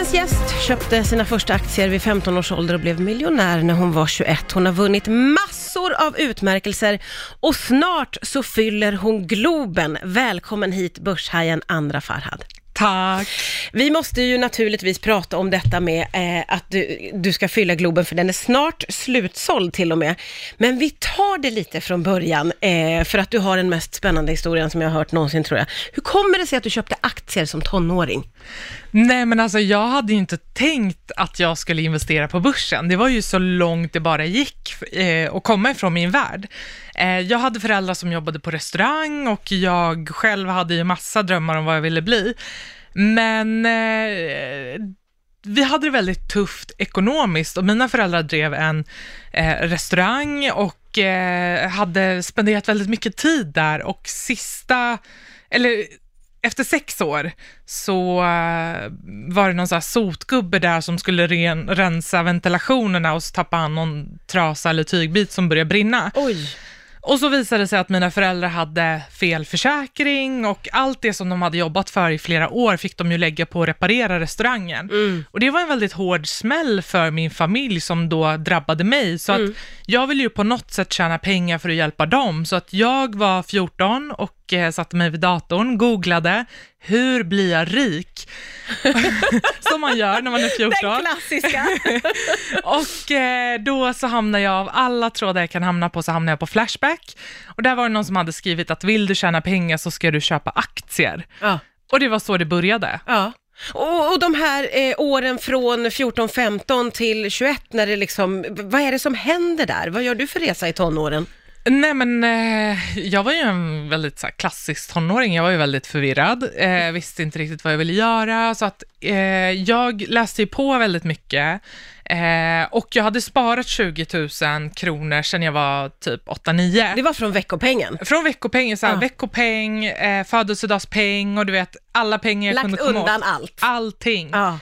Dagens gäst köpte sina första aktier vid 15 års ålder och blev miljonär när hon var 21. Hon har vunnit massor av utmärkelser och snart så fyller hon Globen. Välkommen hit börshajen Andra Farhad. Tack. Vi måste ju naturligtvis prata om detta med eh, att du, du ska fylla Globen, för den är snart slutsåld till och med. Men vi tar det lite från början, eh, för att du har den mest spännande historien som jag har hört någonsin tror jag. Hur kommer det sig att du köpte aktier som tonåring? Nej, men alltså jag hade ju inte tänkt att jag skulle investera på börsen. Det var ju så långt det bara gick eh, att komma ifrån min värld. Eh, jag hade föräldrar som jobbade på restaurang och jag själv hade ju massa drömmar om vad jag ville bli. Men eh, vi hade det väldigt tufft ekonomiskt och mina föräldrar drev en eh, restaurang och eh, hade spenderat väldigt mycket tid där och sista, eller efter sex år så uh, var det någon här sotgubbe där som skulle ren, rensa ventilationerna och så tappade han någon trasa eller tygbit som började brinna. Oj. Och så visade det sig att mina föräldrar hade fel försäkring och allt det som de hade jobbat för i flera år fick de ju lägga på att reparera restaurangen. Mm. Och det var en väldigt hård smäll för min familj som då drabbade mig. Så Mm. att jag ville ju på något sätt tjäna pengar för att hjälpa dem. Så att jag var 14 och eh, satte mig vid datorn, googlade, hur blir jag rik? som man gör när man är 14. Den klassiska. Och eh, då så hamnade jag, av alla trådar jag kan hamna på, så hamnade jag på Flashback. Och där var det någon som hade skrivit att vill du tjäna pengar så ska du köpa aktier. ja. Och det var så det började. Ja. Och, och de här eh, åren från 14, 15 till 21, när det liksom, vad är det som händer där? Vad gör du för resa i tonåren? Nej men eh, jag var ju en väldigt så här, klassisk tonåring, jag var ju väldigt förvirrad, eh, visste inte riktigt vad jag ville göra, så att eh, jag läste ju på väldigt mycket eh, och jag hade sparat 20 000 kronor sedan jag var typ 8-9. Det var från veckopengen. Från veckopengen, så här, Ja. veckopeng, eh, födelsedagspeng och du vet, alla pengar jag Lagt kunde komma undan åt. allt. Allting. Ja.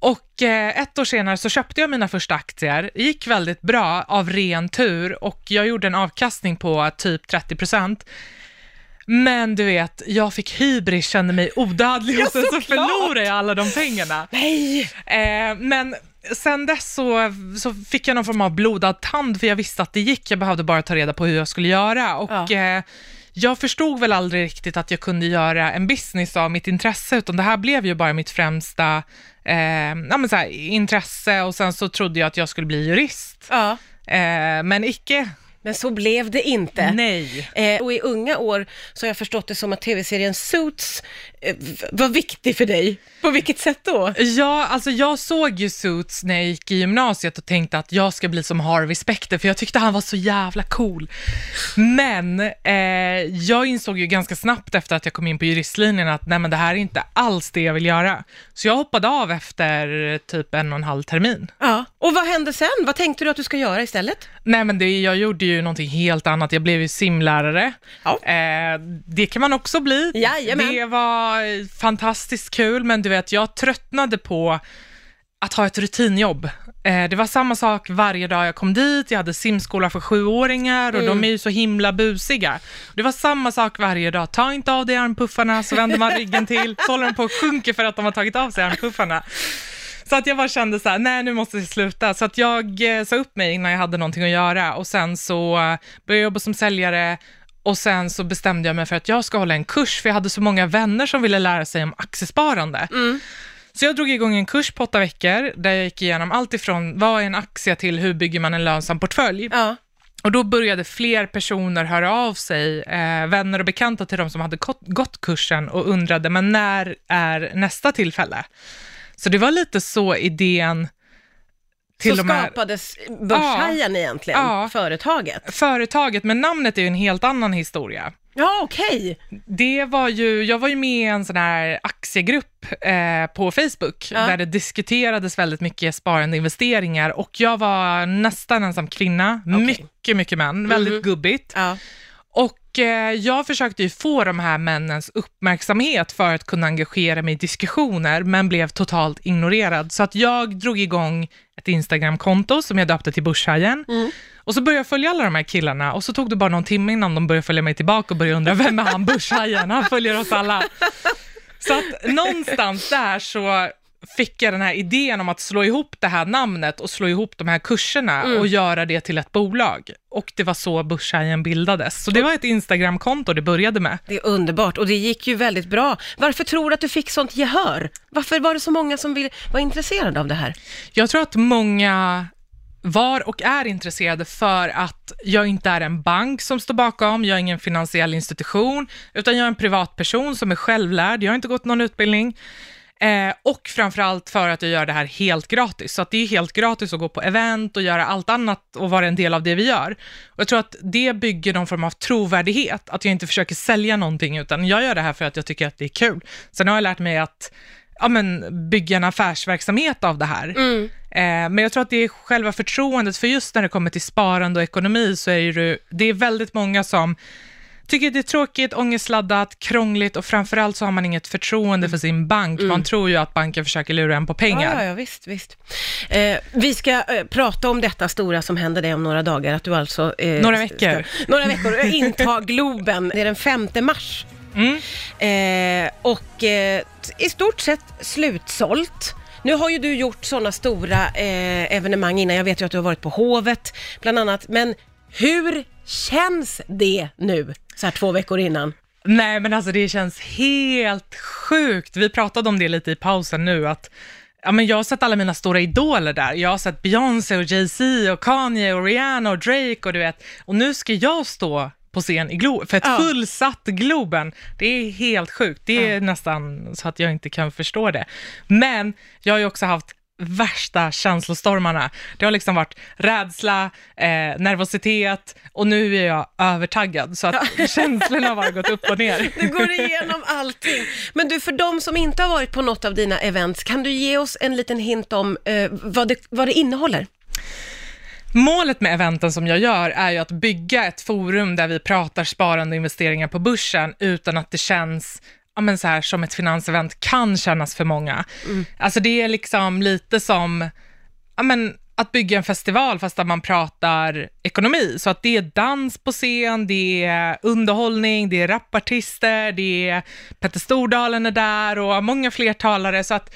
Och eh, ett år senare så köpte jag mina första aktier, det gick väldigt bra av ren tur och jag gjorde en avkastning på typ 30 procent. Men du vet, jag fick hybris, kände mig odödlig Ja, och sen så såklart. förlorade jag alla de pengarna. Nej! Eh, men sen dess så, så fick jag någon form av blodad tand, för jag visste att det gick. Jag behövde bara ta reda på hur jag skulle göra. Och Ja. eh, jag förstod väl aldrig riktigt att jag kunde göra en business av mitt intresse, utan det här blev ju bara mitt främsta eh, ja, här, intresse och sen så trodde jag att jag skulle bli jurist. Ja. Eh, men icke. Men så blev det inte. Nej. Eh, och i unga år så har jag förstått det som att tv-serien Suits eh, var viktig för dig. På vilket sätt då? Ja, alltså jag såg ju Suits när jag gick i gymnasiet och tänkte att jag ska bli som Harvey Specter, för jag tyckte han var så jävla cool. Men eh, jag insåg ju ganska snabbt efter att jag kom in på juristlinjen att nej men det här är inte alls det jag vill göra. Så jag hoppade av efter typ en och en halv termin. Ja. Och vad hände sen? Vad tänkte du att du ska göra istället? Nej men det, jag gjorde ju någonting helt annat, jag blev ju simlärare. Ja. Eh, det kan man också bli. Jajamän. Det var fantastiskt kul, men du vet, jag tröttnade på att ha ett rutinjobb. Eh, det var samma sak varje dag jag kom dit, jag hade simskola för sjuåringar och de är ju så himla busiga. Det var samma sak varje dag, ta inte av dig armpuffarna, så vänder man ryggen till, så håller de på och sjunker för att de har tagit av sig armpuffarna. Så att jag bara kände så här, nej nu måste jag sluta. Så att jag eh, sa upp mig innan jag hade någonting att göra och sen så eh, började jag jobba som säljare och sen så bestämde jag mig för att jag ska hålla en kurs, för jag hade så många vänner som ville lära sig om aktiesparande. Så jag drog igång en kurs på åtta veckor, där jag gick igenom allt ifrån vad är en aktie till hur bygger man en lönsam portfölj. Ja. Och då började fler personer höra av sig, eh, vänner och bekanta till de som hade gått kursen och undrade, men när är nästa tillfälle? Så det var lite så idén till så skapades Börshajen egentligen, Ja. företaget. företaget, men namnet är ju en helt annan historia. Ja, okej. Det var ju, jag var ju med i en sån här aktiegrupp eh, på Facebook, Ja. där det diskuterades väldigt mycket sparande investeringar och jag var nästan ensam kvinna, Okej. mycket, mycket män, väldigt gubbigt. Ja. Och jag försökte ju få de här männens uppmärksamhet för att kunna engagera mig i diskussioner, men blev totalt ignorerad. Så att jag drog igång ett Instagram-konto som jag döpte till Börshajen. Och så började jag följa alla de här killarna och så tog det bara någon timme innan de började följa mig tillbaka och började undra, vem är han Börshajen? Han följer oss alla. Så att någonstans där så fick jag den här idén om att slå ihop det här namnet och slå ihop de här kurserna Mm. och göra det till ett bolag. Och det var så Börshajen bildades. Så det var ett Instagramkonto det började med. Det är underbart och det gick ju väldigt bra. Varför tror du att du fick sånt gehör? Varför var det så många som vill, var intresserade av det här? Jag tror att många var och är intresserade för att jag inte är en bank som står bakom, jag är ingen finansiell institution, utan jag är en privatperson som är självlärd, jag har inte gått någon utbildning. Eh, och framförallt för att jag gör det här helt gratis. Så att det är helt gratis att gå på event och göra allt annat och vara en del av det vi gör. Och jag tror att det bygger någon form av trovärdighet, att jag inte försöker sälja någonting, utan jag gör det här för att jag tycker att det är kul. Sen har jag lärt mig att ja, men, bygga en affärsverksamhet av det här. Eh, men jag tror att det är själva förtroendet, för just när det kommer till sparande och ekonomi så är det, det är väldigt många som tycker det är tråkigt, ångestladdat, krångligt och framförallt så har man inget förtroende för sin bank. Man tror ju att banken försöker lura en på pengar. Ja, ja, visst, visst. Eh, vi ska eh, prata om detta stora som händer dig om några dagar, att du alltså... Eh, Några veckor. Ska, några veckor, eh, inta Globen. Det är den 5 mars. Mm. Eh, och eh, i stort sett slutsålt. Nu har ju du gjort sådana stora eh, evenemang innan. Jag vet ju att du har varit på Hovet, bland annat. Men hur känns det nu, så här två veckor innan? Nej, men alltså det känns helt sjukt. Vi pratade om det lite i pausen nu, att ja, men jag har sett alla mina stora idoler där. Jag har sett Beyoncé och Jay-Z och Kanye och Rihanna och Drake och du vet, och nu ska jag stå på scen i Globen, för ett Ja. fullsatt Globen. Det är helt sjukt. Det är nästan så att jag inte kan förstå det. Men jag har ju också haft värsta känslostormarna. Det har liksom varit rädsla, eh, nervositet och nu är jag övertaggad. Så att känslorna har bara gått upp och ner. Du går igenom allting. Men du, för de som inte har varit på något av dina events, kan du ge oss en liten hint om eh, vad, det, vad det innehåller? Målet med eventen som jag gör är ju att bygga ett forum där vi pratar sparande och investeringar på börsen utan att det känns ja, men så här, som ett finansevent kan kännas för många. Alltså det är liksom lite som ja, men, att bygga en festival fast där man pratar ekonomi. Så att det är dans på scen, det är underhållning, det är rapartister, det är Petter Stordalen är där och många fler talare. Så att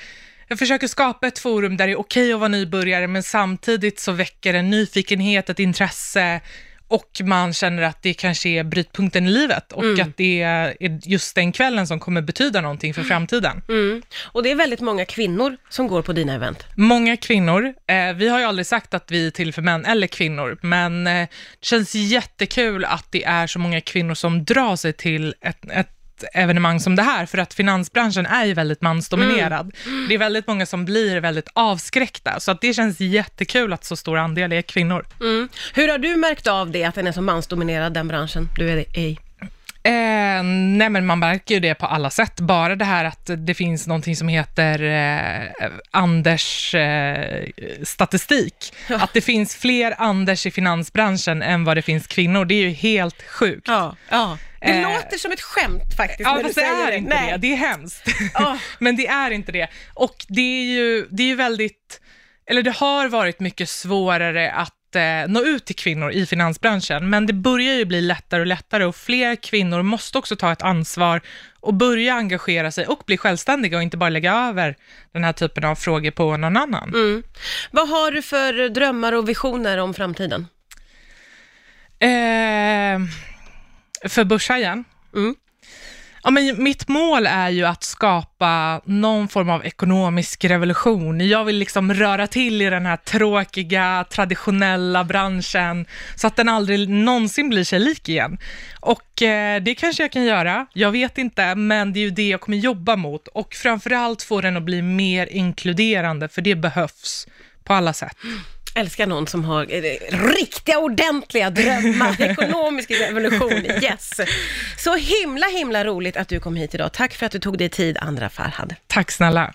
jag försöker skapa ett forum där det är okej att vara nybörjare, men samtidigt så väcker en nyfikenhet, ett intresse och man känner att det kanske är brytpunkten i livet och att det är just den kvällen som kommer betyda någonting för framtiden. Mm. Och det är väldigt många kvinnor som går på dina event. Många kvinnor. Eh, vi har ju aldrig sagt att vi är till för män eller kvinnor, men eh, det känns jättekul att det är så många kvinnor som drar sig till ett, ett evenemang som det här, för att finansbranschen är ju väldigt mansdominerad. Det är väldigt många som blir väldigt avskräckta, så att det känns jättekul att så stor andel är kvinnor. Mm. Hur har du märkt av det, att den är så mansdominerad, den branschen du är i? Eh, nej men man märker ju det på alla sätt. Bara det här att det finns någonting som heter eh, Anders eh, statistik. Att det finns fler Anders i finansbranschen än vad det finns kvinnor, det är ju helt sjukt. Ja. ja. Det Eh, låter som ett skämt faktiskt. Ja, när fast du det säger är inte Nej. det. Det är hemskt. Ja. Men det är inte det. Och det är ju, det är ju väldigt, eller det har varit mycket svårare att eh, nå ut till kvinnor i finansbranschen, men det börjar ju bli lättare och lättare och fler kvinnor måste också ta ett ansvar och börja engagera sig och bli självständiga och inte bara lägga över den här typen av frågor på någon annan. Mm. Vad har du för drömmar och visioner om framtiden? Eh, för Börshajen? Mm. Ja, men mitt mål är ju att skapa någon form av ekonomisk revolution. Jag vill liksom röra till i den här tråkiga, traditionella branschen så att den aldrig någonsin blir sig lik igen. Och eh, det kanske jag kan göra, jag vet inte, men det är ju det jag kommer jobba mot och framförallt få den att bli mer inkluderande, för det behövs på alla sätt. Älskar någon som har eh, riktiga ordentliga drömmar, ekonomisk revolution, yes. Så himla himla roligt att du kom hit idag. Tack för att du tog dig tid, Andra Farhad. Tack snälla.